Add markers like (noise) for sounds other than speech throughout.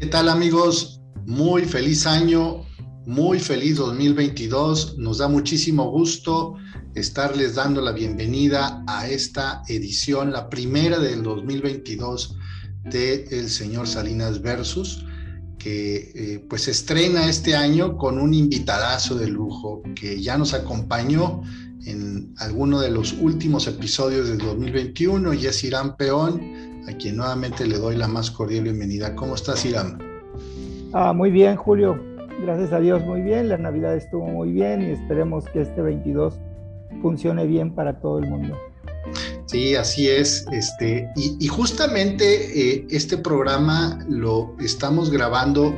¿Qué tal amigos? Muy feliz año, muy feliz 2022. Nos da muchísimo gusto estarles dando la bienvenida a esta edición, la primera del 2022 de El Señor Salinas Versus, que eh, pues estrena este año con un invitadazo de lujo que ya nos acompañó en alguno de los últimos episodios del 2021 y es Irán Peón, a quien nuevamente le doy la más cordial bienvenida. ¿Cómo estás, Irán? Ah, muy bien, Julio. Gracias a Dios, muy bien. La Navidad estuvo muy bien y esperemos que este 22 funcione bien para todo el mundo. Sí, así es. Este, y, justamente eh, este programa lo estamos grabando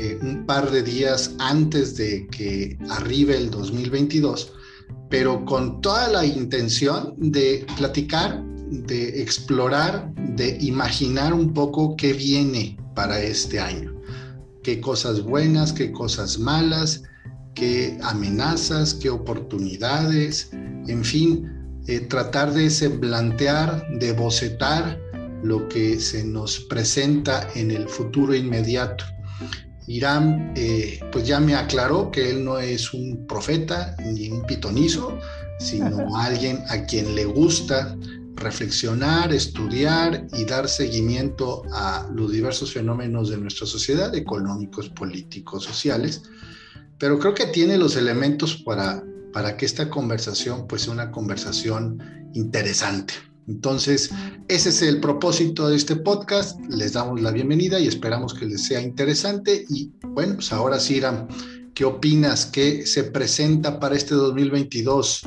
eh, un par de días antes de que arribe el 2022 pero con toda la intención de platicar, de explorar, de imaginar un poco qué viene para este año, qué cosas buenas, qué cosas malas, qué amenazas, qué oportunidades, en fin, eh, tratar de plantear, de bocetar lo que se nos presenta en el futuro inmediato. Irán eh, pues ya me aclaró que él no es un profeta ni un pitonizo, sino (laughs) alguien a quien le gusta reflexionar, estudiar y dar seguimiento a los diversos fenómenos de nuestra sociedad, económicos, políticos, sociales. Pero creo que tiene los elementos para, para que esta conversación pues sea una conversación interesante. Entonces, ese es el propósito de este podcast. Les damos la bienvenida y esperamos que les sea interesante. Y bueno, pues ahora sí, Iram, ¿qué opinas? ¿Qué se presenta para este 2022?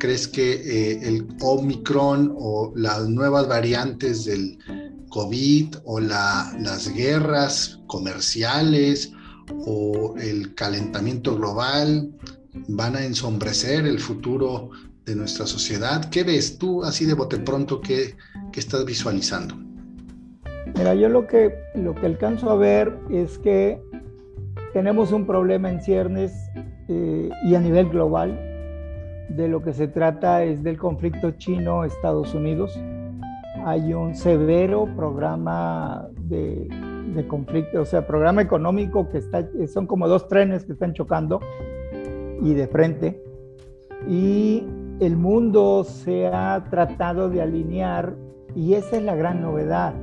¿Crees que eh, el Omicron o las nuevas variantes del COVID o las guerras comerciales o el calentamiento global van a ensombrecer el futuro de nuestra sociedad. ¿Qué ves tú así de bote pronto que, estás visualizando? Mira, yo lo que, lo que alcanzo a ver es que tenemos un problema en ciernes eh, y a nivel global. De lo que se trata es del conflicto chino-Estados Unidos. Hay un severo programa de, de conflicto, o sea, programa económico que está, son como dos trenes que están chocando y de frente. Y el mundo se ha tratado de alinear y esa es la gran novedad.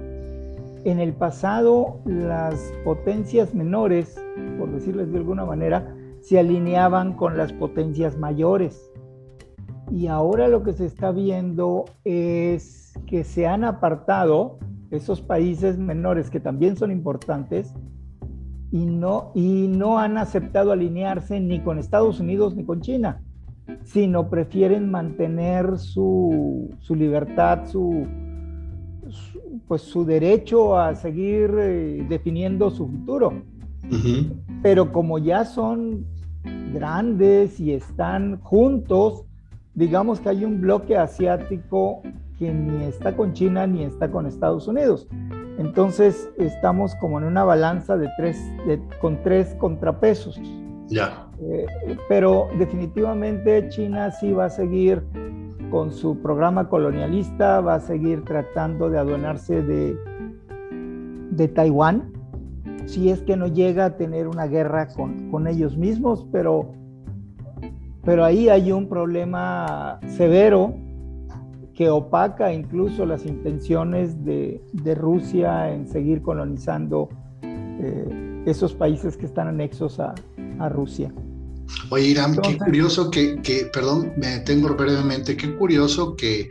En el pasado las potencias menores, por decirles de alguna manera, se alineaban con las potencias mayores. Y ahora lo que se está viendo es que se han apartado esos países menores que también son importantes y no, y no han aceptado alinearse ni con Estados Unidos ni con China sino prefieren mantener su, libertad, su, pues su derecho a seguir eh, definiendo su futuro. Pero como ya son grandes y están juntos, digamos que hay un bloque asiático que ni está con China ni está con Estados Unidos. Entonces estamos como en una balanza de tres, con tres contrapesos. Ya. Eh, pero definitivamente China sí va a seguir con su programa colonialista, va a seguir tratando de adueñarse de, de Taiwán, si es que no llega a tener una guerra con, con ellos mismos, pero, pero ahí hay un problema severo que opaca incluso las intenciones de, de Rusia en seguir colonizando eh, esos países que están anexos a, a Rusia. Oye, Irán, qué curioso que, que, perdón, me detengo brevemente, qué curioso que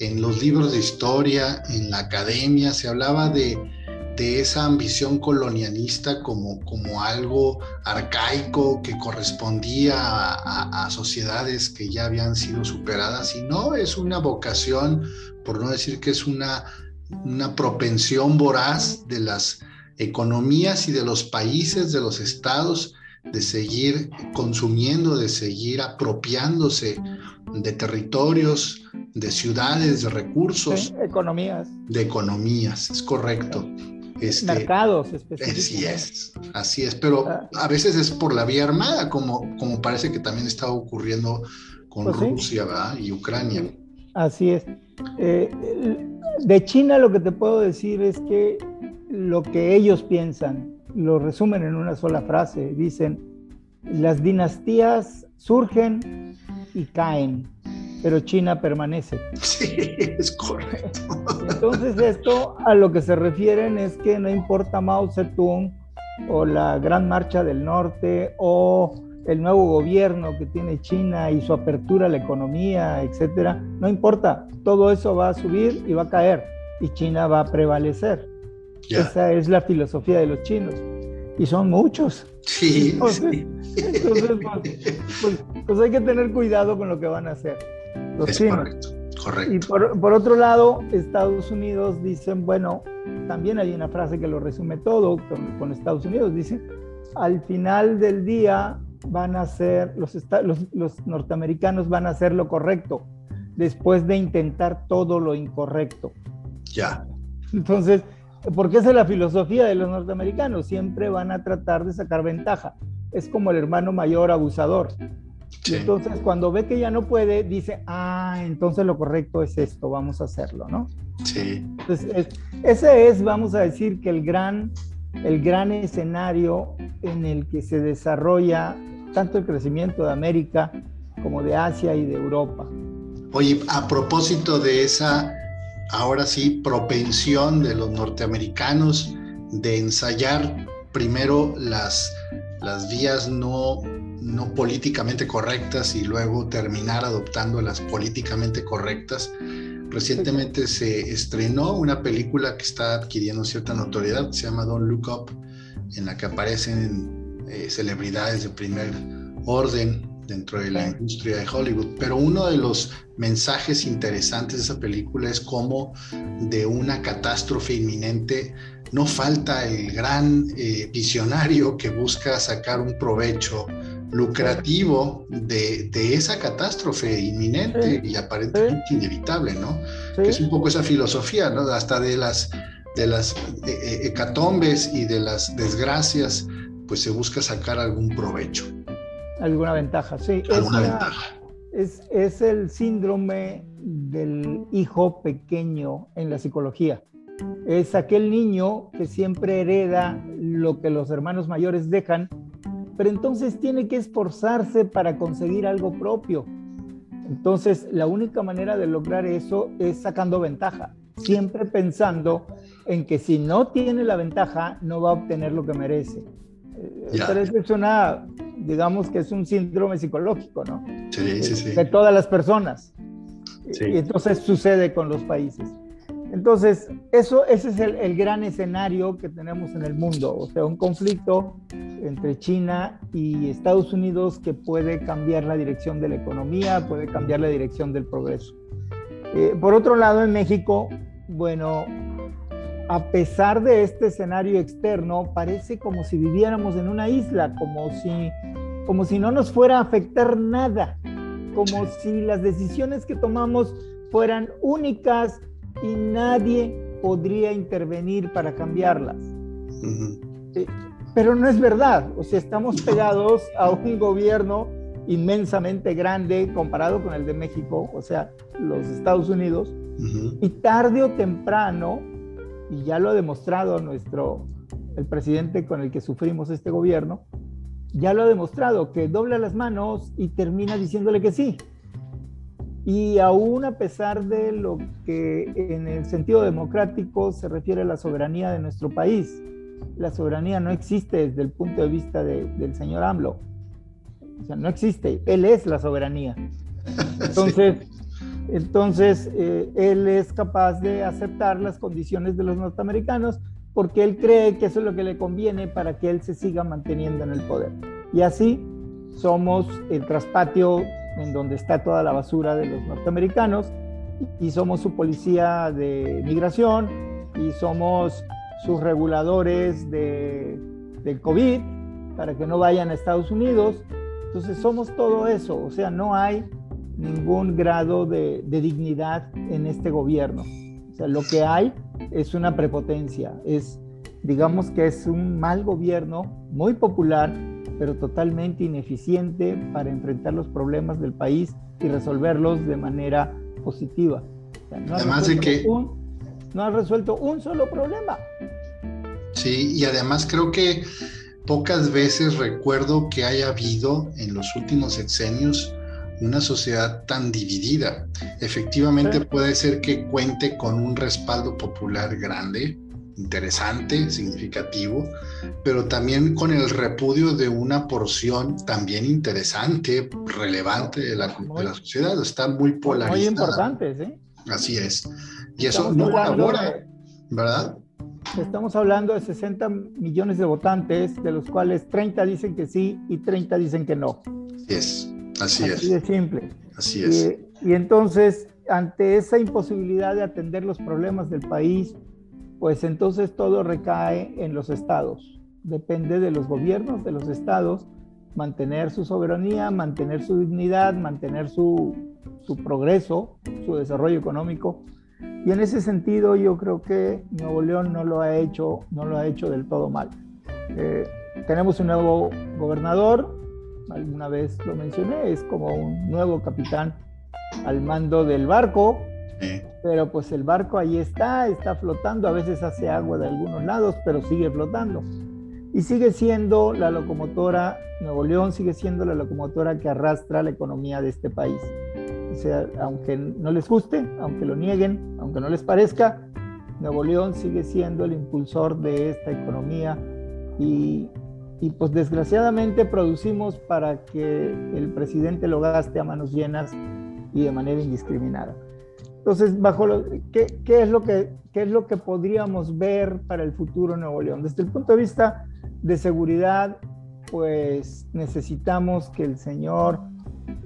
en los libros de historia, en la academia, se hablaba de, de esa ambición colonialista como, como algo arcaico que correspondía a, a, sociedades que ya habían sido superadas, y no, es una vocación, por no decir que es una, una propensión voraz de las economías y de los países, de los estados, de seguir consumiendo, de seguir apropiándose de territorios, de ciudades, de recursos. economías. De economías, es correcto. Este, Mercados Así es, así es, pero ah. a veces es por la vía armada, como, como parece que también está ocurriendo con pues Rusia y Ucrania. Así es. Eh, de China lo que te puedo decir es que lo que ellos piensan, lo resumen en una sola frase. Dicen, las dinastías surgen y caen, pero China permanece. Sí, (laughs) es correcto. Entonces esto a lo que se refieren es que no importa Mao Zedong o la Gran Marcha del Norte o el nuevo gobierno que tiene China y su apertura a la economía, etcétera, no importa, todo eso va a subir y va a caer y China va a prevalecer. Esa es la filosofía de los chinos y son muchos. Sí, entonces, pues, pues, pues, hay que tener cuidado con lo que van a hacer los chinos. Correcto, correcto. Y por, por, otro lado, Estados Unidos dicen, bueno, también hay una frase que lo resume todo con, con Estados Unidos, dice, al final del día van a ser, los, los, los norteamericanos van a hacer lo correcto después de intentar todo lo incorrecto. Ya. Entonces, porque esa es la filosofía de los norteamericanos, siempre van a tratar de sacar ventaja. Es como el hermano mayor abusador. Entonces cuando ve que ya no puede, dice, ah, entonces lo correcto es esto, vamos a hacerlo, ¿no? Sí. Entonces, ese es, vamos a decir, que el gran, el gran escenario en el que se desarrolla tanto el crecimiento de América como de Asia y de Europa. Oye, a propósito de esa ahora sí, propensión de los norteamericanos de ensayar primero las, las vías no, no políticamente correctas y luego terminar adoptando las políticamente correctas. Recientemente se estrenó una película que está adquiriendo cierta notoriedad, se llama Don't Look Up, en la que aparecen eh, celebridades de primer orden dentro de la industria de Hollywood. Pero uno de los mensajes interesantes de esa película es cómo de una catástrofe inminente no falta el gran eh, visionario que busca sacar un provecho lucrativo de, esa catástrofe inminente y aparentemente inevitable, ¿no? es un poco esa filosofía, ¿no? Hasta de las, de las eh, hecatombes y de las desgracias, pues se busca sacar algún provecho. Alguna ventaja, sí. Alguna es ventaja. Es, el síndrome del hijo pequeño en la psicología. Es aquel niño que siempre hereda lo que los hermanos mayores dejan, pero entonces tiene que esforzarse para conseguir algo propio. Entonces, la única manera de lograr eso es sacando ventaja, siempre pensando en que si no tiene la ventaja, no va a obtener lo que merece. Pero es una, digamos que es un síndrome psicológico, ¿no? Sí, sí, sí. De todas las personas. Y entonces sucede con los países. Entonces, eso, ese es el, gran escenario que tenemos en el mundo, o sea, un conflicto entre China y Estados Unidos que puede cambiar la dirección de la economía, puede cambiar la dirección del progreso. Eh, por otro lado, en México, bueno, a pesar de este escenario externo, parece como si viviéramos en una isla, como si, como si no nos fuera a afectar nada, como si las decisiones que tomamos fueran únicas y nadie podría intervenir para cambiarlas. Pero no es verdad, o sea, estamos pegados a un gobierno inmensamente grande comparado con el de México, o sea, los Estados Unidos, y tarde o temprano y ya lo ha demostrado nuestro, el presidente con el que sufrimos este gobierno, ya lo ha demostrado, que dobla las manos y termina diciéndole que sí. Y aún a pesar de lo que en el sentido democrático se refiere a la soberanía de nuestro país, la soberanía no existe desde el punto de vista del señor AMLO. O sea, no existe, él es la soberanía. Entonces, (laughs) entonces, eh, él es capaz de aceptar las condiciones de los norteamericanos porque él cree que eso es lo que le conviene para que él se siga manteniendo en el poder. Y así somos el traspatio en donde está toda la basura de los norteamericanos y somos su policía de migración y somos sus reguladores de, del COVID para que no vayan a Estados Unidos. Entonces somos todo eso, o sea, no hay ningún grado de, dignidad en este gobierno. O sea, lo que hay es una prepotencia, es, digamos que es un mal gobierno, muy popular, pero totalmente ineficiente para enfrentar los problemas del país y resolverlos de manera positiva. Además de que... no ha resuelto un solo problema. Sí, y además creo que pocas veces recuerdo que haya habido en los últimos sexenios una sociedad tan dividida. Efectivamente puede ser que cuente con un respaldo popular grande, interesante, significativo, pero también con el repudio de una porción también interesante, relevante de la, sociedad. Está muy polarizada. Muy importante, sí. Así es. Y eso no colabora, ¿verdad? Estamos hablando de 60 millones de votantes, de los cuales 30 dicen que sí y 30 dicen que no. Así es, así, es. Así de simple. Así es. y entonces, ante esa imposibilidad de atender los problemas del país, pues entonces todo recae en los estados. Depende de los gobiernos de los estados mantener su soberanía, mantener su dignidad, mantener su, progreso, su desarrollo económico. Y en ese sentido yo creo que Nuevo León no lo ha hecho, no lo ha hecho del todo mal. Eh, tenemos un nuevo gobernador, alguna vez lo mencioné, es como un nuevo capitán al mando del barco, pero pues el barco ahí está, está flotando, a veces hace agua de algunos lados, pero sigue flotando. Y sigue siendo la locomotora, Nuevo León sigue siendo la locomotora que arrastra la economía de este país. O sea, aunque no les guste, aunque lo nieguen, aunque no les parezca, Nuevo León sigue siendo el impulsor de esta economía y, y pues desgraciadamente producimos para que el presidente lo gaste a manos llenas y de manera indiscriminada. Entonces, bajo ¿qué, es lo que, ¿qué es lo que podríamos ver para el futuro de Nuevo León? Desde el punto de vista de seguridad, pues necesitamos que el señor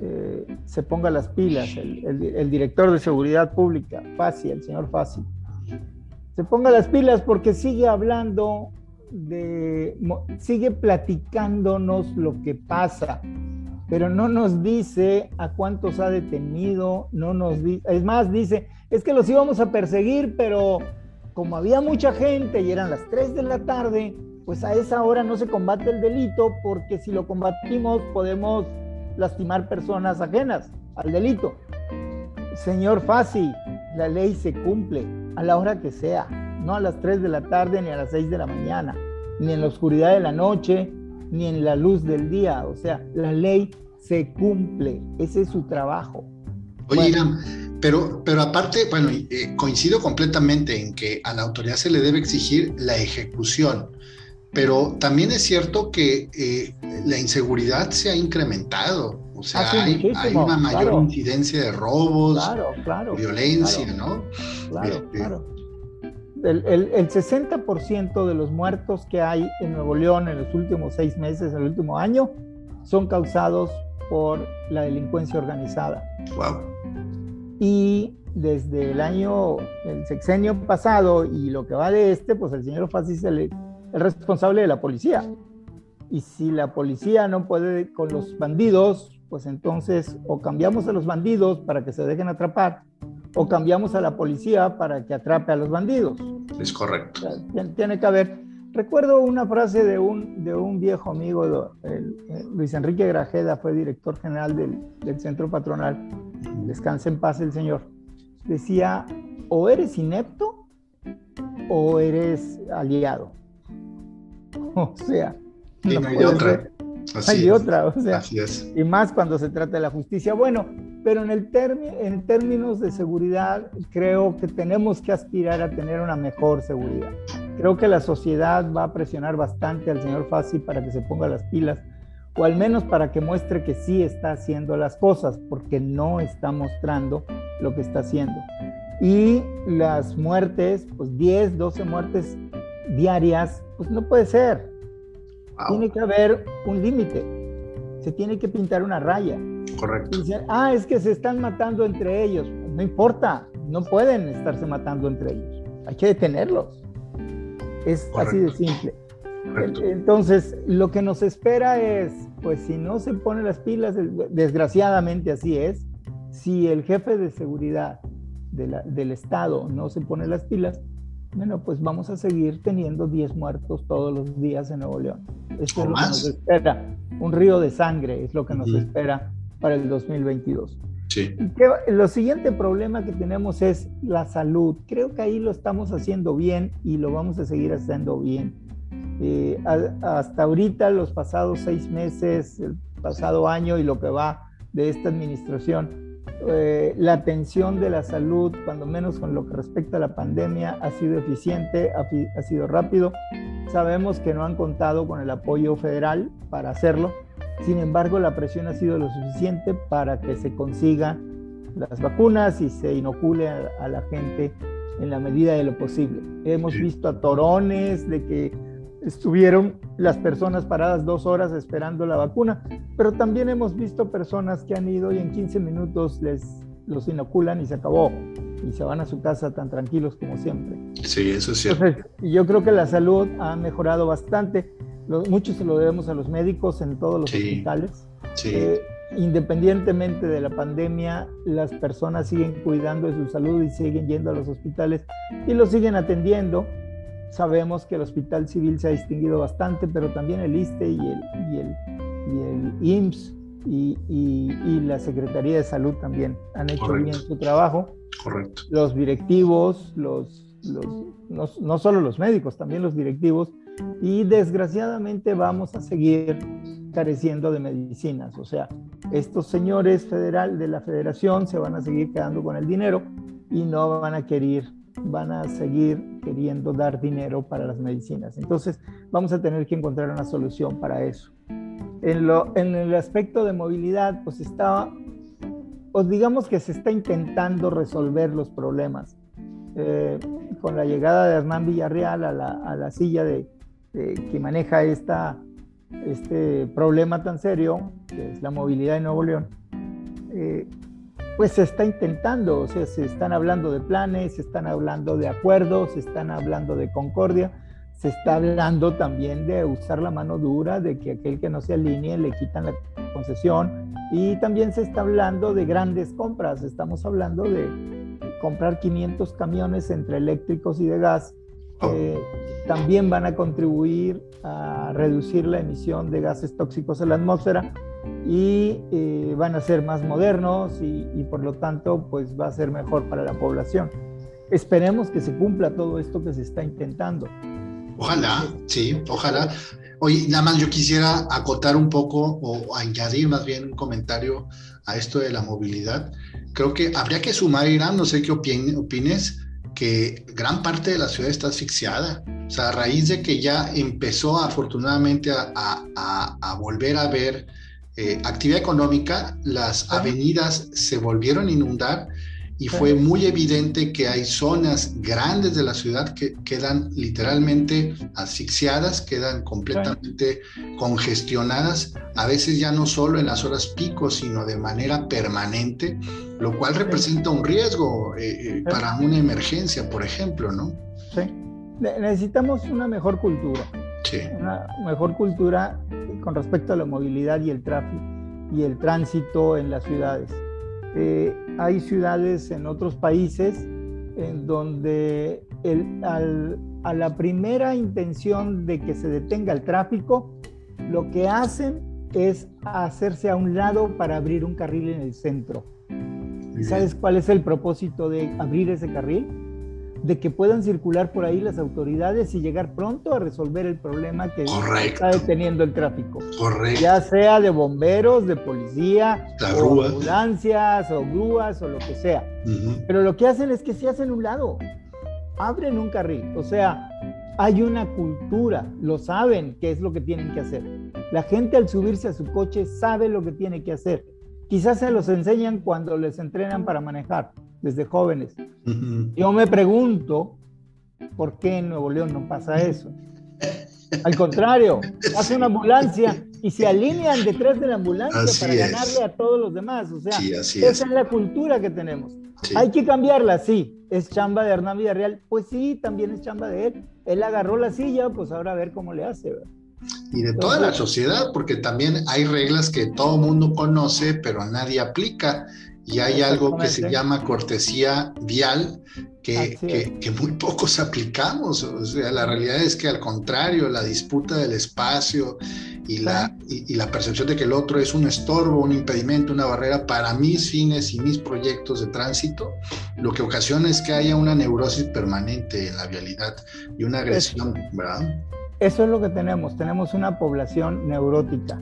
eh, se ponga las pilas, el, director de seguridad pública, Fasi, el señor Fasi, se ponga las pilas porque sigue hablando de, sigue platicándonos lo que pasa pero no nos dice a cuántos ha detenido, no nos dice, es más, dice, es que los íbamos a perseguir, pero como había mucha gente y eran las 3 de la tarde, pues a esa hora no se combate el delito porque si lo combatimos podemos lastimar personas ajenas al delito. Señor Fasi, la ley se cumple a la hora que sea, no a las 3 de la tarde ni a las 6 de la mañana, ni en la oscuridad de la noche, ni en la luz del día. O sea, la ley se cumple, ese es su trabajo. Oye, Irán, pero, pero aparte, bueno, eh, coincido completamente en que a la autoridad se le debe exigir la ejecución, pero también es cierto que eh, la inseguridad se ha incrementado. O sea, ah, hay, una mayor incidencia de robos, violencia, ¿no? Claro, este, claro. El, el, el 60% de los muertos que hay en Nuevo León en los últimos seis meses, el último año, son causados por la delincuencia organizada. Wow. Y desde el año, el sexenio pasado y lo que va de este, pues el señor Fassi es el, responsable de la policía. Y si la policía no puede con los bandidos, pues entonces o cambiamos a los bandidos para que se dejen atrapar, o cambiamos a la policía para que atrape a los bandidos. Es correcto. tiene que haber Recuerdo una frase de un, de un viejo amigo, Luis Enrique Grajeda, fue director general del, Centro Patronal, descanse en paz el señor, decía, o eres inepto o eres aliado. (laughs) O sea, no hay otra. hay otra, o sea, y más cuando se trata de la justicia. Bueno, pero en, el en términos de seguridad, creo que tenemos que aspirar a tener una mejor seguridad. Creo que la sociedad va a presionar bastante al señor Fassi para que se ponga las pilas, o al menos para que muestre que sí está haciendo las cosas, porque no está mostrando lo que está haciendo. Y las muertes, pues 10, 12 muertes diarias, pues no puede ser. Tiene que haber un límite. Se tiene que pintar una raya. Correcto. ah, es que se están matando entre ellos. No importa, no pueden estarse matando entre ellos. Hay que detenerlos. Es así de simple. Entonces, lo que nos espera es, pues si no se ponen las pilas, desgraciadamente así es, si el jefe de seguridad del Estado no se pone las pilas, bueno, pues vamos a seguir teniendo 10 muertos todos los días en Nuevo León. Esto es lo que nos espera. Un río de sangre es lo que nos espera para el 2022. Sí. lo siguiente problema que tenemos es la salud. Creo que ahí lo estamos haciendo bien y lo vamos a seguir haciendo bien. Eh, hasta ahorita, los pasados seis meses, el pasado año y lo que va de esta administración, eh, la atención de la salud, cuando menos con lo que respecta a la pandemia, ha sido eficiente, ha, ha sido rápido. Sabemos que no han contado con el apoyo federal para hacerlo. Sin embargo, la presión ha sido lo suficiente para que se consigan las vacunas y se inocule a, la gente en la medida de lo posible. Hemos visto a torones de que estuvieron las personas paradas dos horas esperando la vacuna, pero también hemos visto personas que han ido y en 15 minutos les los inoculan y se acabó y se van a su casa tan tranquilos como siempre. Sí, eso es cierto. Entonces, yo creo que la salud ha mejorado bastante. Mucho se lo debemos a los médicos en todos los hospitales. Sí. Eh, independientemente de la pandemia, las personas siguen cuidando de su salud y siguen yendo a los hospitales y los siguen atendiendo Sabemos que el Hospital Civil se ha distinguido bastante, pero también el ISTE y el, y el, y el IMSS y, y, la Secretaría de Salud también han hecho bien su trabajo. Correcto. Los directivos, los, los no, no, solo los médicos, también los directivos. Y desgraciadamente vamos a seguir careciendo de medicinas. O sea, estos señores federal de la federación se van a seguir quedando con el dinero y no van a querer van a seguir queriendo dar dinero para las medicinas. Entonces, vamos a tener que encontrar una solución para eso. En, lo, en el aspecto de movilidad, pues está, pues digamos que se está intentando resolver los problemas. Eh, con la llegada de Hernán Villarreal a la, a la silla de, que maneja esta, este problema tan serio, que es la movilidad de Nuevo León, eh, pues se está intentando, o sea, se están hablando de planes, se están hablando de acuerdos, se están hablando de concordia, se está hablando también de usar la mano dura, de que aquel que no se alinee le quitan la concesión y también se está hablando de grandes compras, estamos hablando de comprar 500 camiones entre eléctricos y de gas, eh, también van a contribuir a reducir la emisión de gases tóxicos en la atmósfera y eh, van a ser más modernos y, y, por lo tanto pues va a ser mejor para la población. Esperemos que se cumpla todo esto que se está intentando. Ojalá, sí, ojalá. Oye, nada más yo quisiera acotar un poco o añadir más bien un comentario a esto de la movilidad. Creo que habría que sumar, Irán, no sé qué opines, que gran parte de la ciudad está asfixiada. O sea, a raíz de que ya empezó afortunadamente a, a, a volver a ver eh, actividad económica, las avenidas se volvieron a inundar y fue muy evidente que hay zonas grandes de la ciudad que quedan literalmente asfixiadas, quedan completamente congestionadas, a veces ya no solo en las horas pico, sino de manera permanente, lo cual representa un riesgo eh, eh, para una emergencia, por ejemplo, ¿no? Sí. Necesitamos una mejor cultura. Sí. Una mejor cultura con respecto a la movilidad y el tráfico y el tránsito en las ciudades. Eh, hay ciudades en otros países en donde el, a la primera intención de que se detenga el tráfico, lo que hacen es hacerse a un lado para abrir un carril en el centro. ¿Sabes cuál es el propósito de abrir ese carril? De que puedan circular por ahí las autoridades y llegar pronto a resolver el problema que está deteniendo el tráfico. Correcto. Ya sea de bomberos, de policía, o ambulancias, o grúas, o lo que sea. Pero lo que hacen es que se hacen un lado, abren un carril. O sea, hay una cultura, lo saben qué es lo que tienen que hacer. La gente al subirse a su coche sabe lo que tiene que hacer. Quizás se los enseñan cuando les entrenan para manejar desde jóvenes. Yo me pregunto por qué en Nuevo León no pasa eso. Al contrario, (laughs) hace una ambulancia y se alinean detrás de la ambulancia para ganarle a todos los demás. O sea, esa es. la cultura que tenemos. Hay que cambiarla, sí. ¿Es chamba de Hernán Villarreal? Pues sí, también es chamba de él. Él agarró la silla, pues ahora a ver cómo le hace. Y de toda la sociedad, porque también hay reglas que todo mundo conoce, pero nadie aplica y hay algo que se llama cortesía vial que, que, muy pocos aplicamos. O sea, la realidad es que al contrario, la disputa del espacio y la, y, la percepción de que el otro es un estorbo, un impedimento, una barrera para mis fines y mis proyectos de tránsito, lo que ocasiona es que haya una neurosis permanente en la vialidad y una agresión, ¿verdad? Eso es lo que tenemos, tenemos una población neurótica.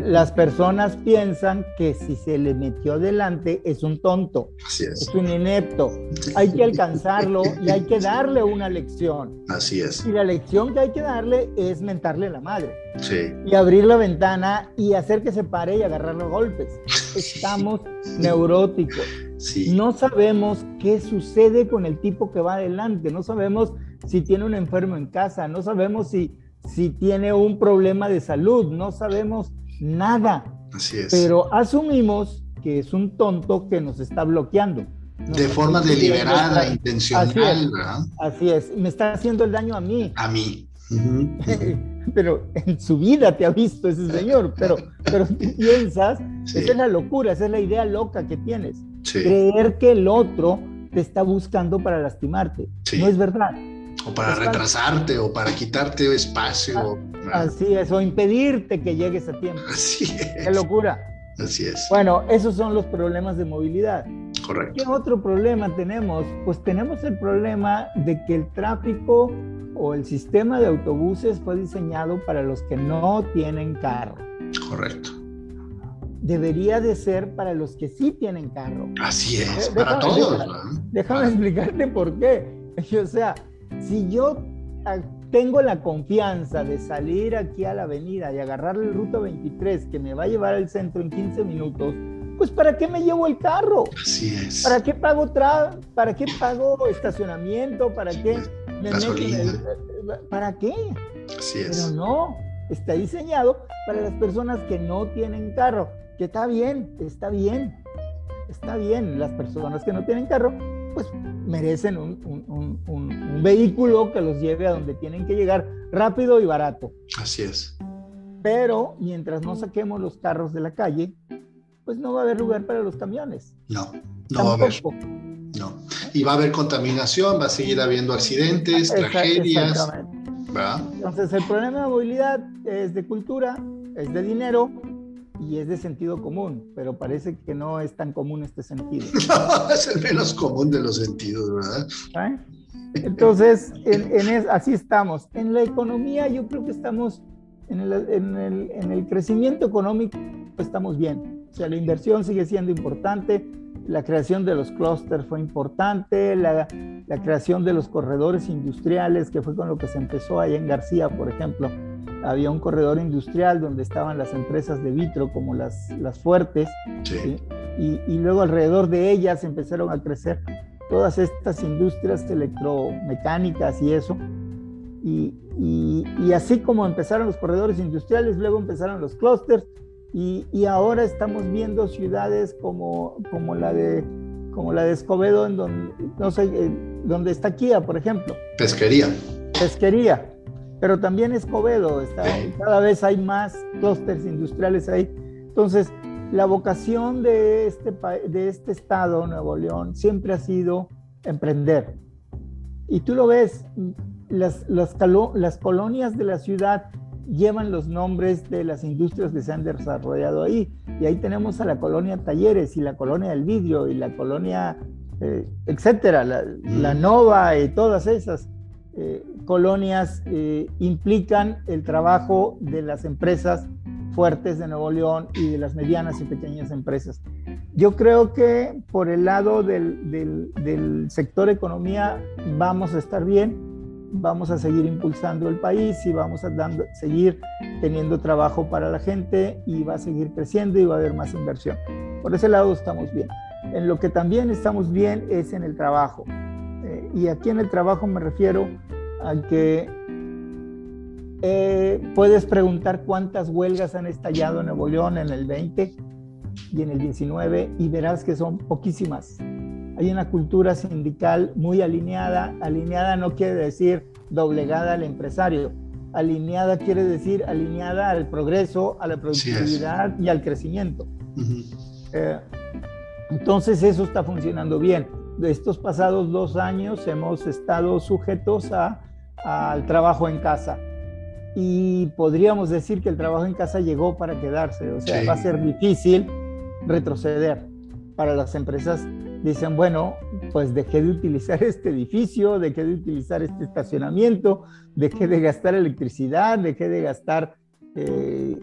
Las personas piensan que si se le metió delante es un tonto, es. un inepto. Hay que alcanzarlo y hay que darle una lección. Así es. Y la lección que hay que darle es mentarle la madre. Sí. Y abrir la ventana y hacer que se pare y agarrar los golpes. (laughs) Estamos neuróticos. Sí. No sabemos qué sucede con el tipo que va adelante, no sabemos si tiene un enfermo en casa, no sabemos si, si tiene un problema de salud, no sabemos nada. Así es. Pero asumimos que es un tonto que nos está bloqueando. De forma deliberada, intencional, así ¿verdad? Así es, me está haciendo el daño a mí. A mí. (laughs) pero en su vida te ha visto ese señor, pero, pero piensas, esa es la locura, esa es la idea loca que tienes. Creer que el otro te está buscando para lastimarte. No es verdad. O para retrasarte o para quitarte espacio. Ah, así es, o impedirte que llegues a tiempo. (laughs) Así es. Qué locura. Así es. Bueno, esos son los problemas de movilidad. Correcto. ¿Qué otro problema tenemos? Pues tenemos el problema de que el tráfico o el sistema de autobuses fue diseñado para los que no tienen carro. Correcto. Debería de ser para los que sí tienen carro. Así es, para todos. Déjame, explicarte por qué. (laughs) O sea, si yo ah, tengo la confianza de salir aquí a la avenida y agarrar el ruta 23 que me va a llevar al centro en 15 minutos, pues ¿para qué me llevo el carro? Así es. ¿Para qué pago tra para qué pago estacionamiento? ¿Para qué me ¿Para qué? Así es. Pero no, está diseñado para las personas que no tienen carro, que está bien, está bien, está bien. Las personas que no tienen carro, pues merecen un, un, vehículo que los lleve a donde tienen que llegar rápido y barato. Así es. Pero mientras no saquemos los carros de la calle, pues no va a haber lugar para los camiones. No, no va a haber. No. Y va a haber contaminación, va a seguir habiendo accidentes, tragedias. Entonces, el problema de movilidad es de cultura, es de dinero y es de sentido común, pero parece que no es tan común este sentido. (laughs) No, es el menos común de los sentidos, ¿verdad? ¿Eh? Entonces, en, así estamos. En la economía yo creo que estamos, en el, en el, en el crecimiento económico estamos bien. O sea, la inversión sigue siendo importante, la creación de los clústeres fue importante, la, la, creación de los corredores industriales, que fue con lo que se empezó allá en García, por ejemplo. Había un corredor industrial donde estaban las empresas de vitro como las, las fuertes, y, y, luego alrededor de ellas empezaron a crecer todas estas industrias electromecánicas y eso. Y, y, así como empezaron los corredores industriales, luego empezaron los clústeres y, ahora estamos viendo ciudades como, como, la de, como la de Escobedo, en donde, no sé, donde está Kia, por ejemplo. Pesquería. Pesquería. Pero también Escobedo, está, cada vez hay más clústeres industriales ahí. Entonces, la vocación de este, de este estado, Nuevo León, siempre ha sido emprender. Y tú lo ves, las, las, las colonias de la ciudad llevan los nombres de las industrias que se han desarrollado ahí. Y ahí tenemos a la colonia Talleres y la colonia del vidrio y la colonia, eh, etcétera, la, Nova y todas esas eh, colonias eh, implican el trabajo de las empresas fuertes de Nuevo León y de las medianas y pequeñas empresas. Yo creo que por el lado del, sector economía vamos a estar bien vamos a seguir impulsando el país y vamos a seguir teniendo trabajo para la gente y va a seguir creciendo y va a haber más inversión. Por ese lado estamos bien. En lo que también estamos bien es en el trabajo. Y aquí en el trabajo me refiero a que eh, puedes preguntar cuántas huelgas han estallado en Nuevo León en el 20 y en el 19 y verás que son poquísimas hay una cultura sindical muy alineada. Alineada no quiere decir doblegada al empresario. Alineada quiere decir alineada al progreso, a la productividad y al crecimiento. Eh, entonces eso está funcionando bien. De estos pasados dos años hemos estado sujetos a, al trabajo en casa. y podríamos decir que el trabajo en casa llegó para quedarse, o sea, va a ser difícil retroceder para las empresas. Dicen, bueno, pues dejé de utilizar (laughs) este edificio, dejé de utilizar este estacionamiento, dejé de gastar electricidad, dejé de gastar, eh,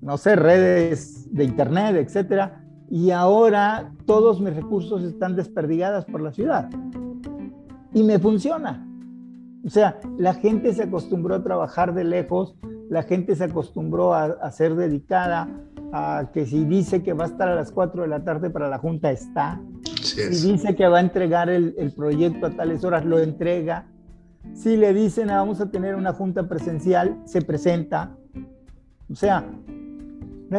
no sé, redes de internet, etcétera, y ahora todos mis recursos están desperdigados por la ciudad. Y me funciona. O sea, la gente se acostumbró a trabajar de lejos, la gente se acostumbró a, ser dedicada, a que si dice que va a estar a las 4 de la tarde para la junta, está. Si dice que va a entregar el, el, proyecto a tales horas, lo entrega. Si le dicen ah, vamos a tener una junta presencial, se presenta. O sea,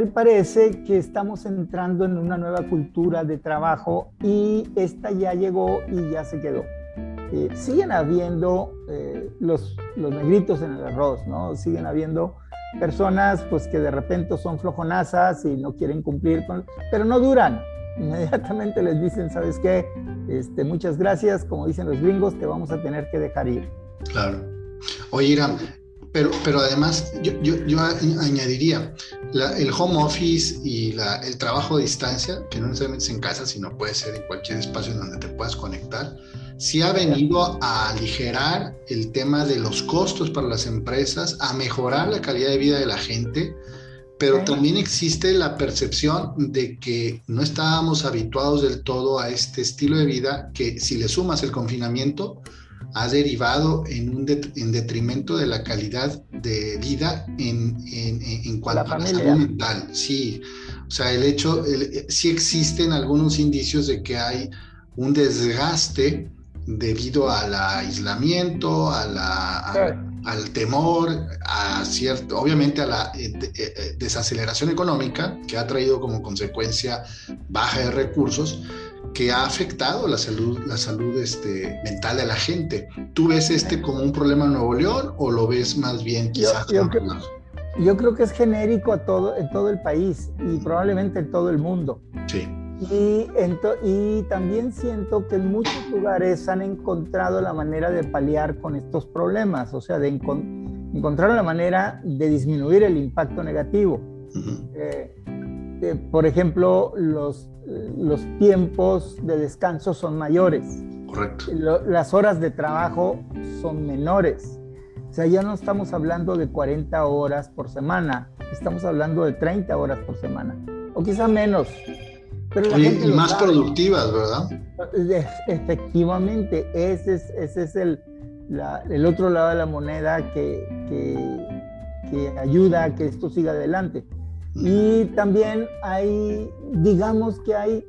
me parece que estamos entrando en una nueva cultura de trabajo y esta ya llegó y ya se quedó. Eh, siguen habiendo eh, los, los negritos en el arroz, ¿no? Siguen habiendo personas pues que de repente son flojonazas y no quieren cumplir con, pero no duran. (laughs) Inmediatamente les dicen, ¿sabes qué? Este, muchas gracias, como dicen los gringos, te vamos a tener que dejar ir. Claro. Oye, Iram, pero, pero además yo, yo, yo añadiría el home office y la, el trabajo a distancia, que no necesariamente es en casa, sino puede ser en cualquier espacio en donde te puedas conectar sí ha venido a aligerar el tema de los costos para las empresas, a mejorar la calidad de vida de la gente, pero también existe la percepción de que no estábamos habituados del todo a este estilo de vida que si le sumas el confinamiento ha derivado en un en detrimento de la calidad de vida en, en, en cuanto a la salud mental. Sí, o sea, el hecho, sí existen algunos indicios de que hay un desgaste debido al aislamiento, a la, al temor, a cierto, obviamente a la eh, eh, eh, desaceleración económica que ha traído como consecuencia baja de recursos que ha afectado la salud, la salud este, mental de la gente. ¿Tú ves este como un problema en Nuevo León o lo ves más bien quizás? Yo, creo, yo creo que es genérico a todo, en todo el país y probablemente en todo el mundo. Sí. Y, y, también siento que en muchos lugares han encontrado la manera de paliar con estos problemas, o sea, de encontrar la manera de disminuir el impacto negativo. Eh, eh, por ejemplo, los, los tiempos de descanso son mayores. Correcto. las horas de trabajo son menores. O sea, ya no estamos hablando de 40 horas por semana, estamos hablando de 30 horas por semana, o quizá menos y más productivas, ¿verdad? Efectivamente, ese es, ese es el, el otro lado de la moneda que, que, que, ayuda a que esto siga adelante. Y también hay, digamos que hay,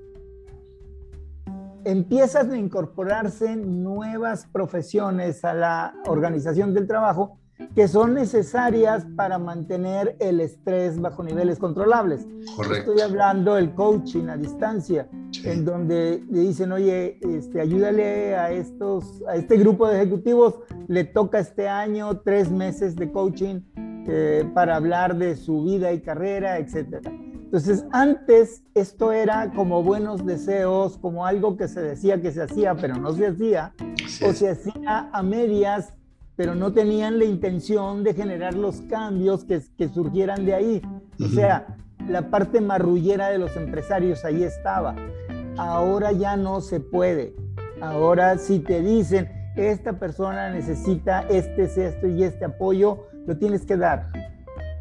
empiezan a incorporarse nuevas profesiones a la organización del trabajo que son necesarias para mantener el estrés bajo niveles controlables. Correcto. Estoy hablando del coaching a distancia, en donde le dicen, oye, este, ayúdale a, estos, a este grupo de ejecutivos, le toca este año tres meses de coaching eh, para hablar de su vida y carrera, etc. Entonces, antes esto era como buenos deseos, como algo que se decía que se hacía, pero no se hacía, o se hacía a medias pero no tenían la intención de generar los cambios que, que surgieran de ahí. O sea, la parte marrullera de los empresarios ahí estaba. Ahora ya no se puede. Ahora si te dicen, esta persona necesita este, esto y este apoyo, lo tienes que dar.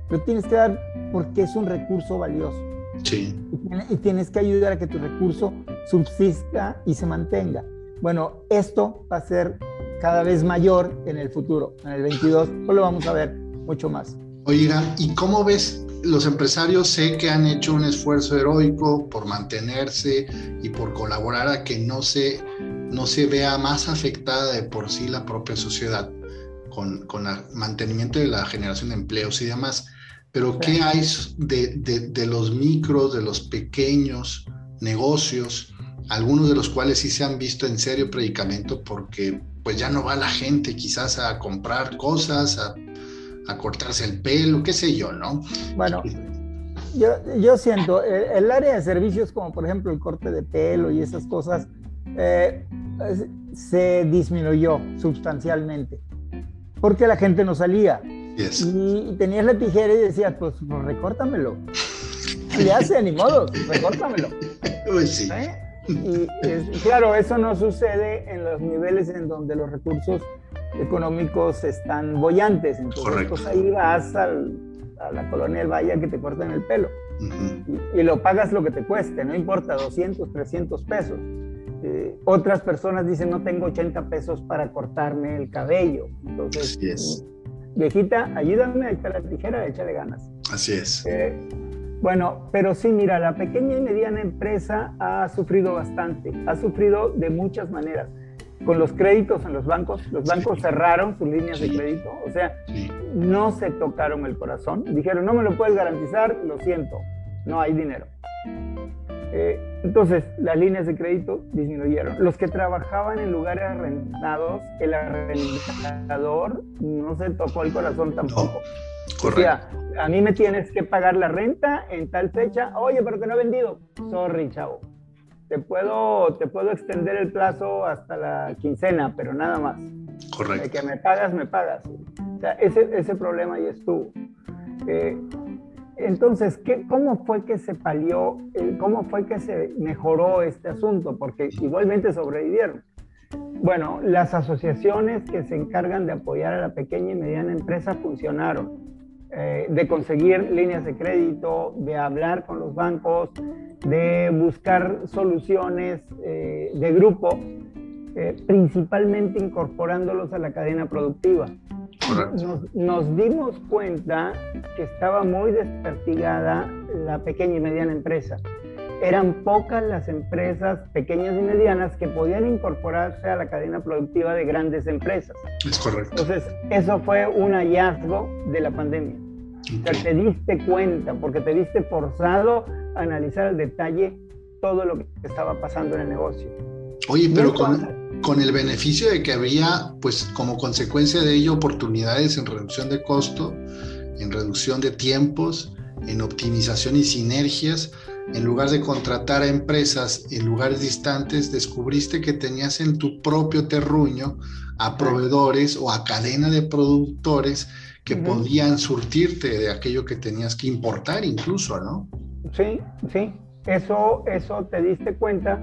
Lo tienes que dar porque es un recurso valioso. Sí. Y tienes que ayudar a que tu recurso subsista y se mantenga. Bueno, esto va a ser cada vez mayor en el futuro. En el 22 pues lo vamos a ver mucho más. Oye, ¿y cómo ves? Los empresarios sé que han hecho un esfuerzo heroico por mantenerse y por colaborar a que no se, no se vea más afectada de por sí la propia sociedad con, con el mantenimiento de la generación de empleos y demás. Pero ¿qué hay de, de, de los micros, de los pequeños negocios, algunos de los cuales sí se han visto en serio predicamento porque pues ya no va la gente quizás a comprar cosas, a, cortarse el pelo, qué sé yo, ¿no? Bueno, yo, yo siento, el, área de servicios como por ejemplo el corte de pelo y esas cosas, eh, se disminuyó sustancialmente, porque la gente no salía. Y, tenías la tijera y decías, pues, pues recórtamelo. Le hace, ni modo, recórtamelo. (laughs) Uy, sí. ¿Eh? Y claro, eso no sucede en los niveles en donde los recursos económicos están bollantes. Entonces, pues ahí vas a la colonia del Valle que te corten el pelo. y, lo pagas lo que te cueste, no importa, 200, 300 pesos. Eh, otras personas dicen, no tengo 80 pesos para cortarme el cabello. Entonces, viejita, ayúdame, ahí está la tijera, échale ganas. Así es. Eh, bueno, pero sí, mira, la pequeña y mediana empresa ha sufrido bastante, ha sufrido de muchas maneras. Con los créditos en los bancos, los bancos cerraron sus líneas de crédito, o sea, no se tocaron el corazón. Dijeron, no me lo puedes garantizar, lo siento, no hay dinero. Eh, entonces, las líneas de crédito disminuyeron. Los que trabajaban en lugares arrendados, el arrendador no se tocó el corazón tampoco. Correcto. A mí me tienes que pagar la renta en tal fecha. Oye, pero que no he vendido. Sorry, chavo. Te puedo, te puedo extender el plazo hasta la quincena, pero nada más. Correcto. De que me pagas, me pagas. O sea, ese, ese problema ya estuvo. Eh, entonces, ¿qué, ¿cómo fue que se palió, eh, cómo fue que se mejoró este asunto? Porque igualmente sobrevivieron. Bueno, las asociaciones que se encargan de apoyar a la pequeña y mediana empresa funcionaron. Eh, de conseguir líneas de crédito, de hablar con los bancos, de buscar soluciones eh, de grupo, eh, principalmente incorporándolos a la cadena productiva. Nos, nos, dimos cuenta que estaba muy despertigada la pequeña y mediana empresa. Eran pocas las empresas pequeñas y medianas que podían incorporarse a la cadena productiva de grandes empresas. Es correcto. Entonces, eso fue un hallazgo de la pandemia. O sea, te diste cuenta, porque te viste forzado a analizar al detalle todo lo que estaba pasando en el negocio. Oye, pero con, con, el beneficio de que había, pues como consecuencia de ello, oportunidades en reducción de costo, en reducción de tiempos, en optimización y sinergias, en lugar de contratar a empresas en lugares distantes, descubriste que tenías en tu propio terruño a proveedores o a cadena de productores que podían surtirte de aquello que tenías que importar incluso, ¿no? Sí, sí, eso, eso te diste cuenta,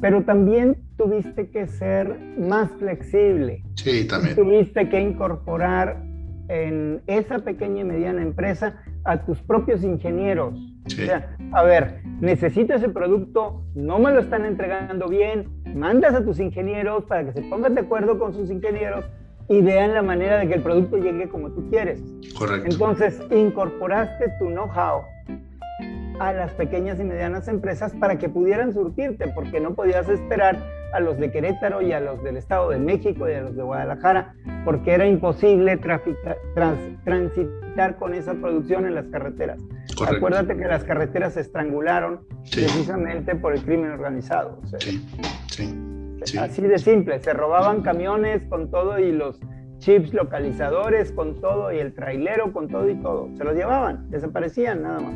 pero también tuviste que ser más flexible. Sí, también. Tuviste que incorporar en esa pequeña y mediana empresa a tus propios ingenieros. O sea, a ver, necesito ese producto, no me lo están entregando bien, mandas a tus ingenieros para que se pongan de acuerdo con sus ingenieros y vean la manera de que el producto llegue como tú quieres. Correcto. Entonces, incorporaste tu know-how a las pequeñas y medianas empresas para que pudieran surtirte, porque no podías esperar a los de Querétaro y a los del Estado de México y a los de Guadalajara, porque era imposible transitar con esa producción en las carreteras. Correcto. Acuérdate que las carreteras se estrangularon precisamente por el crimen organizado. sí, sí. Así de simple, se robaban camiones con todo y los chips localizadores con todo y el trailero con todo y todo. Se los llevaban, desaparecían nada más.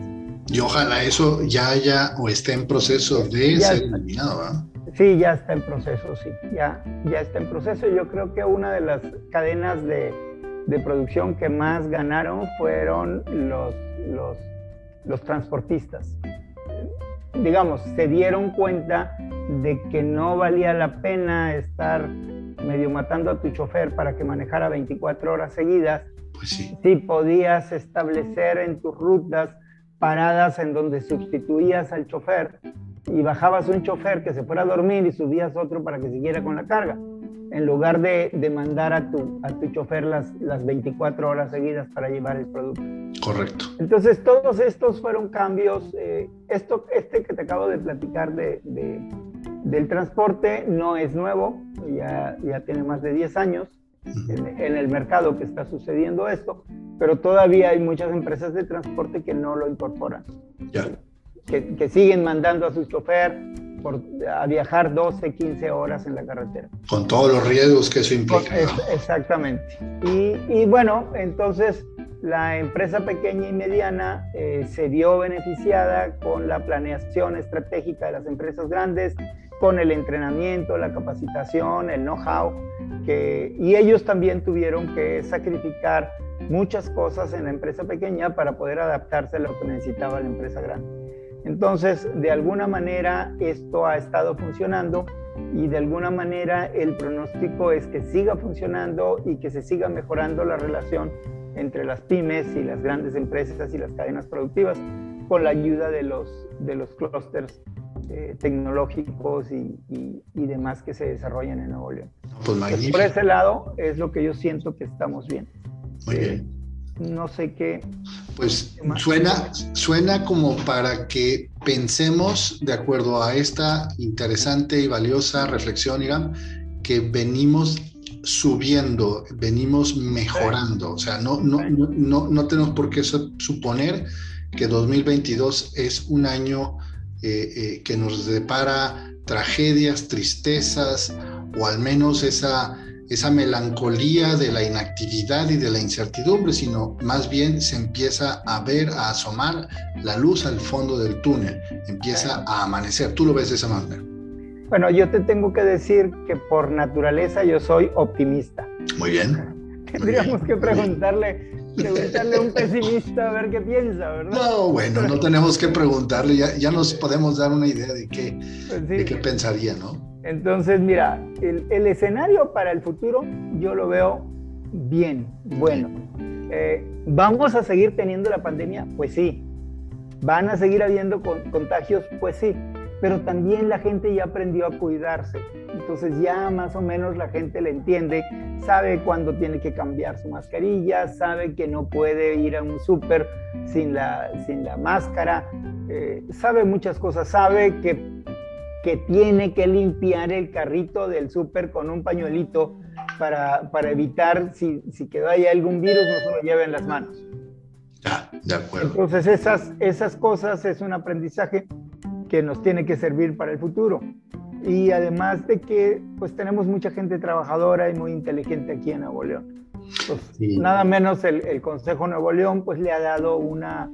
Y ojalá eso ya haya o esté en proceso de ser eliminado, ¿verdad? Sí, ya está en proceso, sí, ya, ya está en proceso. Yo creo que una de las cadenas de, de producción que más ganaron fueron los, los, los transportistas. Digamos, se dieron cuenta de que no valía la pena estar medio matando a tu chofer para que manejara 24 horas seguidas, pues sí. si podías establecer en tus rutas paradas en donde sustituías al chofer y bajabas un chofer que se fuera a dormir y subías otro para que siguiera con la carga, en lugar de, de mandar a tu, a tu chofer las, las 24 horas seguidas para llevar el producto. Correcto. Entonces, todos estos fueron cambios. Eh, esto, este que te acabo de platicar de, del transporte no es nuevo, ya, ya tiene más de 10 años en, el mercado que está sucediendo esto, pero todavía hay muchas empresas de transporte que no lo incorporan. Que, que, siguen mandando a su chofer por, a viajar 12, 15 horas en la carretera. Con todos los riesgos que eso implica. exactamente. Y, y, bueno, entonces la empresa pequeña y mediana eh, se vio beneficiada con la planeación estratégica de las empresas grandes, con el entrenamiento, la capacitación, el know-how, y ellos también tuvieron que sacrificar muchas cosas en la empresa pequeña para poder adaptarse a lo que necesitaba la empresa grande. Entonces, de alguna manera esto ha estado funcionando y de alguna manera el pronóstico es que siga funcionando y que se siga mejorando la relación entre las pymes y las grandes empresas y las cadenas productivas con la ayuda de los, de los clústeres eh, tecnológicos y, y, demás que se desarrollan en Nuevo León. Pues por ese lado es lo que yo siento que estamos bien. Muy bien. No sé qué. Pues suena, suena como para que pensemos, de acuerdo a esta interesante y valiosa reflexión, Irán, que venimos subiendo, venimos mejorando. O sea, no, no, no, no tenemos por qué suponer que 2022 es un año eh, eh, que nos depara tragedias, tristezas o al menos esa, esa melancolía de la inactividad y de la incertidumbre, sino más bien se empieza a ver, a asomar la luz al fondo del túnel, empieza a amanecer. ¿Tú lo ves de esa manera? Bueno, yo te tengo que decir que por naturaleza yo soy optimista. Muy bien. (laughs) Tendríamos que preguntarle, preguntarle a un pesimista a ver qué piensa, ¿verdad? No, bueno, no tenemos que preguntarle, ya, ya nos podemos dar una idea de qué, pues de qué pensaría, ¿no? Entonces, mira, el, el, escenario para el futuro yo lo veo bien, bueno. Eh, ¿Vamos a seguir teniendo la pandemia? Pues sí. ¿Van a seguir habiendo contagios? Pues sí pero también la gente ya aprendió a cuidarse. Entonces ya más o menos la gente le entiende, sabe cuándo tiene que cambiar su mascarilla, sabe que no puede ir a un súper sin la, sin la máscara, eh, sabe muchas cosas, sabe que, que tiene que limpiar el carrito del súper con un pañuelito para, para evitar si, si quedó ahí algún virus no se lo lleve en las manos. Ya, de acuerdo. Entonces esas, esas cosas es un aprendizaje que nos tiene que servir para el futuro. Y además de que pues tenemos mucha gente trabajadora y muy inteligente aquí en Nuevo León. Pues, nada menos el, el, Consejo Nuevo León pues le ha dado una,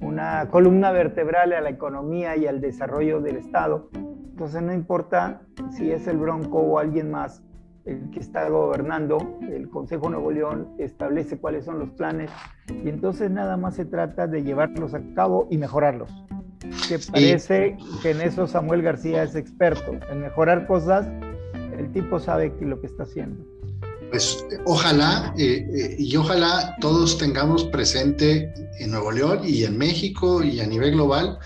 una columna vertebral a la economía y al desarrollo del Estado. Entonces no importa si es el Bronco o alguien más el que está gobernando, el Consejo Nuevo León establece cuáles son los planes y entonces nada más se trata de llevarlos a cabo y mejorarlos que parece que en eso Samuel García es experto, en mejorar cosas, el tipo sabe lo que está haciendo. Pues ojalá eh, eh, y ojalá todos tengamos presente en Nuevo León y en México y a nivel global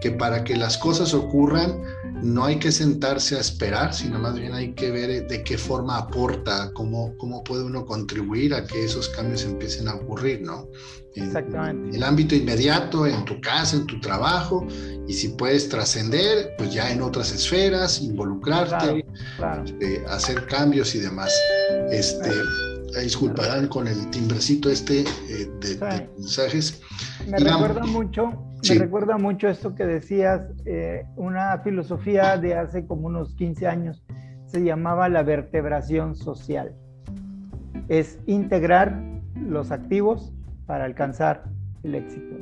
que para que las cosas ocurran no hay que sentarse a esperar, sino más bien hay que ver de qué forma aporta, cómo, cómo puede uno contribuir a que esos cambios empiecen a ocurrir, ¿no? Exactamente. En el ámbito inmediato, en tu casa, en tu trabajo, y si puedes trascender, pues ya en otras esferas, involucrarte, este, hacer cambios y demás. Este, disculparán con el timbrecito este eh, de, mensajes. Me recuerda mucho, me recuerda mucho esto que decías, eh, una filosofía de hace como unos 15 años, se llamaba la vertebración social. Es integrar los activos para alcanzar el éxito.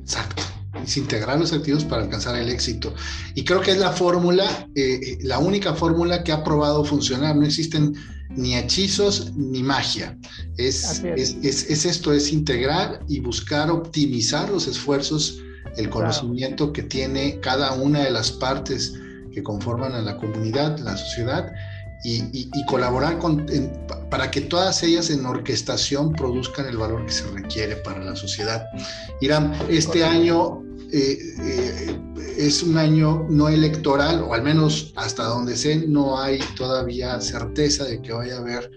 Exacto. Es integrar los activos para alcanzar el éxito. Y creo que es la fórmula, eh, la única fórmula que ha probado funcionar. No existen ni hechizos ni magia. Es, es. esto, es integrar y buscar optimizar los esfuerzos, el conocimiento que tiene cada una de las partes que conforman a la comunidad, la sociedad, y, colaborar con, para que todas ellas en orquestación produzcan el valor que se requiere para la sociedad. Irán, este año eh, eh, es un año no electoral, o al menos hasta donde sé, no hay todavía certeza de que vaya a haber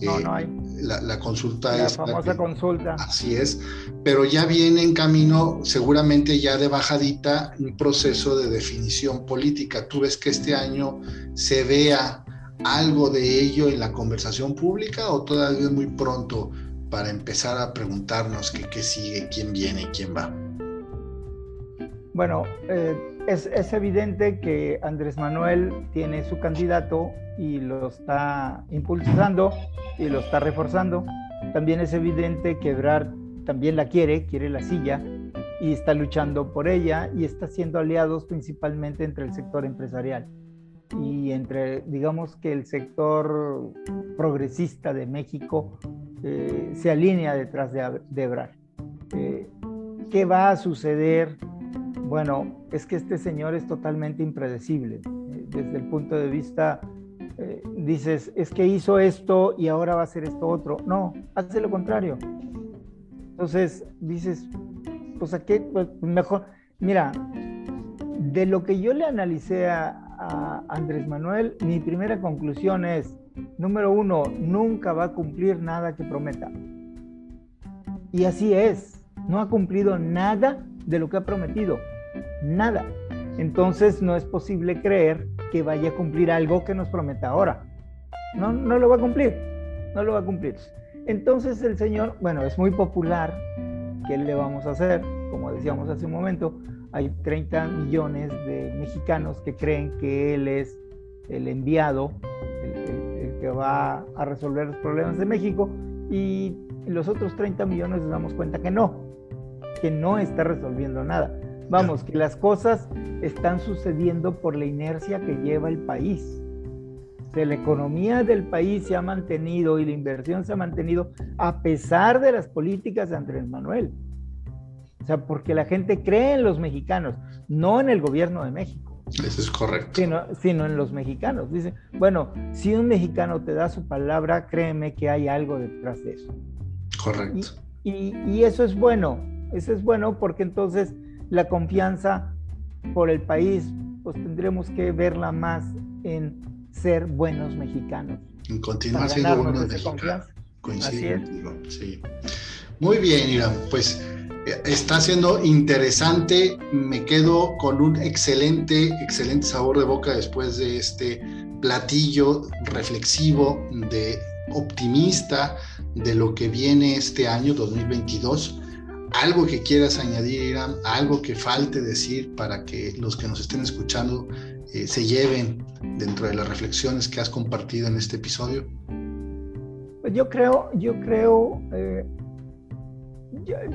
no, no hay. La, consulta. La famosa consulta. Así es, pero ya viene en camino, seguramente ya de bajadita, un proceso de definición política. ¿Tú ves que este año se vea algo de ello en la conversación pública o todavía es muy pronto para empezar a preguntarnos qué, sigue, quién viene, quién va? Bueno, eh, es, es, evidente que Andrés Manuel tiene su candidato y lo está impulsando y lo está reforzando. También es evidente que Ebrard también la quiere, quiere la silla y está luchando por ella y está siendo aliados principalmente entre el sector empresarial y entre, digamos que el sector progresista de México eh, se alinea detrás de, de Ebrard. Eh, ¿Qué va a suceder? Bueno, es que este señor es totalmente impredecible. Eh, desde el punto de vista, dices, es que hizo esto y ahora va a hacer esto otro. No, hace lo contrario. Entonces dices, pues aquí, pues mejor, mira, de lo que yo le analicé a, Andrés Manuel, mi primera conclusión es, número uno, nunca va a cumplir nada que prometa. Y así es, no ha cumplido nada de lo que ha prometido, nada. Entonces no es posible creer que vaya a cumplir algo que nos prometa ahora. No, no lo va a cumplir, no lo va a cumplir. Entonces el Señor, bueno, es muy popular, ¿qué le vamos a hacer? Como decíamos hace un momento, hay 30 millones de mexicanos que creen que Él es el enviado, el, que va a resolver los problemas de México, y los otros 30 millones nos damos cuenta que no, que no está resolviendo nada. Vamos, que las cosas están sucediendo por la inercia que lleva el país la economía del país se ha mantenido y la inversión se ha mantenido a pesar de las políticas de Andrés Manuel. O sea, porque la gente cree en los mexicanos, no en el gobierno de México. Eso es correcto. Sino, en los mexicanos. Dice, bueno, si un mexicano te da su palabra, créeme que hay algo detrás de eso. Correcto. Y, y eso es bueno, eso es bueno porque entonces la confianza por el país, pues tendremos que verla más en ser buenos mexicanos. Continuar siendo buenos mexicanos. Coincido contigo, sí. Muy bien, Irán. Pues eh, está siendo interesante. Me quedo con un excelente, excelente sabor de boca después de este platillo reflexivo, de optimista de lo que viene este año 2022. Algo que quieras añadir, Irán, algo que falte decir para que los que nos estén escuchando eh, se lleven dentro de las reflexiones que has compartido en este episodio? Pues yo creo, yo creo, eh,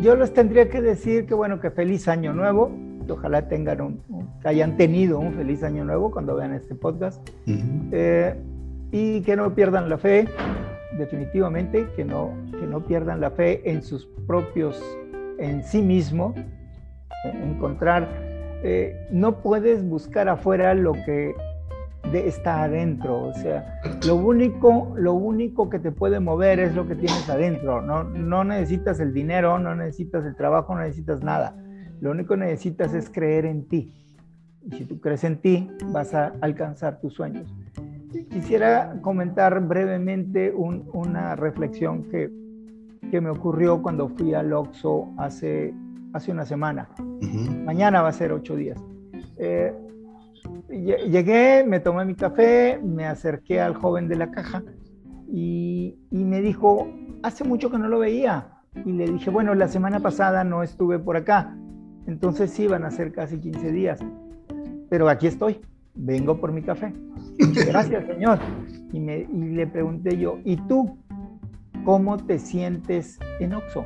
yo, les tendría que decir que bueno, que feliz año nuevo, ojalá tengan un, que hayan tenido un feliz año nuevo cuando vean este podcast eh, y que no pierdan la fe, definitivamente, que no, que no pierdan la fe en sus propios, en sí mismo, encontrar, eh, no puedes buscar afuera lo que está adentro. O sea, lo único, lo único que te puede mover es lo que tienes adentro. No, no necesitas el dinero, no necesitas el trabajo, no necesitas nada. Lo único que necesitas es creer en ti. Y si tú crees en ti, vas a alcanzar tus sueños. Quisiera comentar brevemente una reflexión que, que, me ocurrió cuando fui al Oxxo hace, hace una semana. Mañana va a ser ocho días. Eh, Llegué, me tomé mi café, me acerqué al joven de la caja y, me dijo, hace mucho que no lo veía. Y le dije, bueno, la semana pasada no estuve por acá, entonces sí van a ser casi 15 días. Pero aquí estoy, vengo por mi café. Gracias, señor. Y, me, y le pregunté yo, ¿y tú cómo te sientes en Oxo?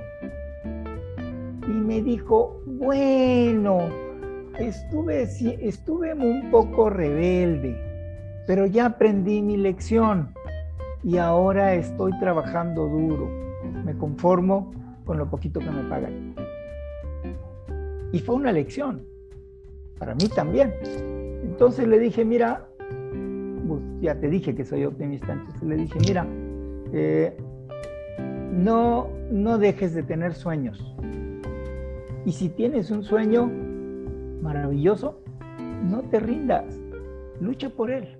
Y me dijo, bueno, estuve, estuve un poco rebelde, pero ya aprendí mi lección y ahora estoy trabajando duro. Me conformo con lo poquito que me pagan. Y fue una lección, para mí también. Entonces le dije, mira, pues ya te dije que soy optimista, entonces le dije, mira, eh, no, no dejes de tener sueños. Y si tienes un sueño, maravilloso, no te rindas, lucha por él,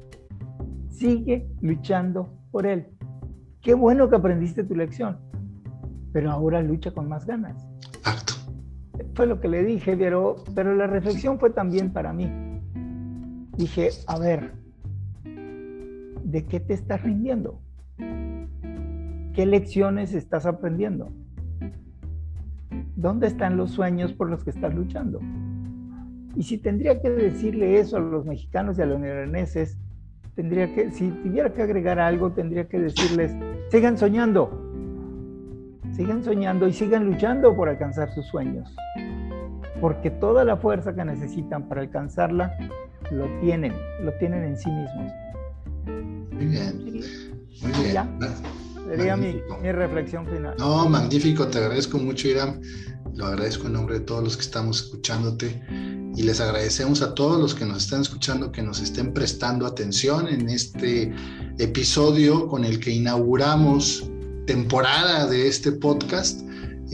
sigue luchando por él. Qué bueno que aprendiste tu lección, pero ahora lucha con más ganas. Exacto. Fue lo que le dije, pero, pero la reflexión fue también para mí. Dije, a ver, ¿de qué te estás rindiendo? ¿Qué lecciones estás aprendiendo? ¿Dónde están los sueños por los que estás luchando? Y si tendría que decirle eso a los mexicanos y a los neerlandeses, tendría que, si tuviera que agregar algo, tendría que decirles, sigan soñando, sigan soñando y sigan luchando por alcanzar sus sueños. Porque toda la fuerza que necesitan para alcanzarla, lo tienen, lo tienen en sí mismos. Muy bien. Muy bien. Sería mi, mi, reflexión final. No, magnífico, te agradezco mucho, Irán. Lo agradezco en nombre de todos los que estamos escuchándote y les agradecemos a todos los que nos están escuchando que nos estén prestando atención en este episodio con el que inauguramos temporada de este podcast.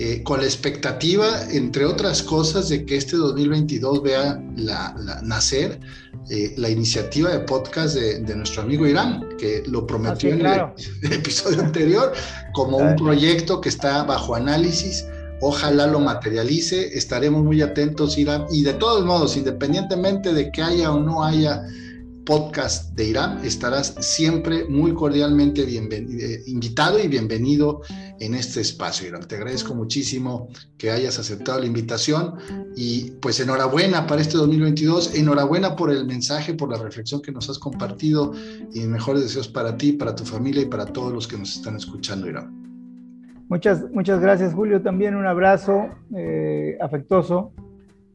Eh, con la expectativa, entre otras cosas, de que este 2022 vea la, nacer eh, la iniciativa de podcast de, nuestro amigo Irán, que lo prometió en el, (laughs) episodio anterior, como un proyecto que está bajo análisis. Ojalá lo materialice, estaremos muy atentos, Irán. Y de todos modos, independientemente de que haya o no haya podcast de Irán, estarás siempre muy cordialmente eh, invitado y bienvenido en este espacio, Irán. Te agradezco muchísimo que hayas aceptado la invitación y pues enhorabuena para este 2022, enhorabuena por el mensaje, por la reflexión que nos has compartido y mejores deseos para ti, para tu familia y para todos los que nos están escuchando, Irán. Muchas, muchas gracias, Julio. También un abrazo eh, afectuoso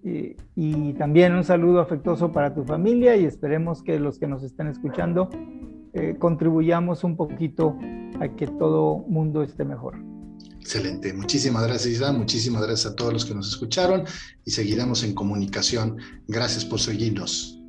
y, también un saludo afectuoso para tu familia y esperemos que los que nos estén escuchando eh, contribuyamos un poquito a que todo mundo esté mejor. Excelente. Muchísimas gracias, Isla. Muchísimas gracias a todos los que nos escucharon y seguiremos en comunicación. Gracias por seguirnos.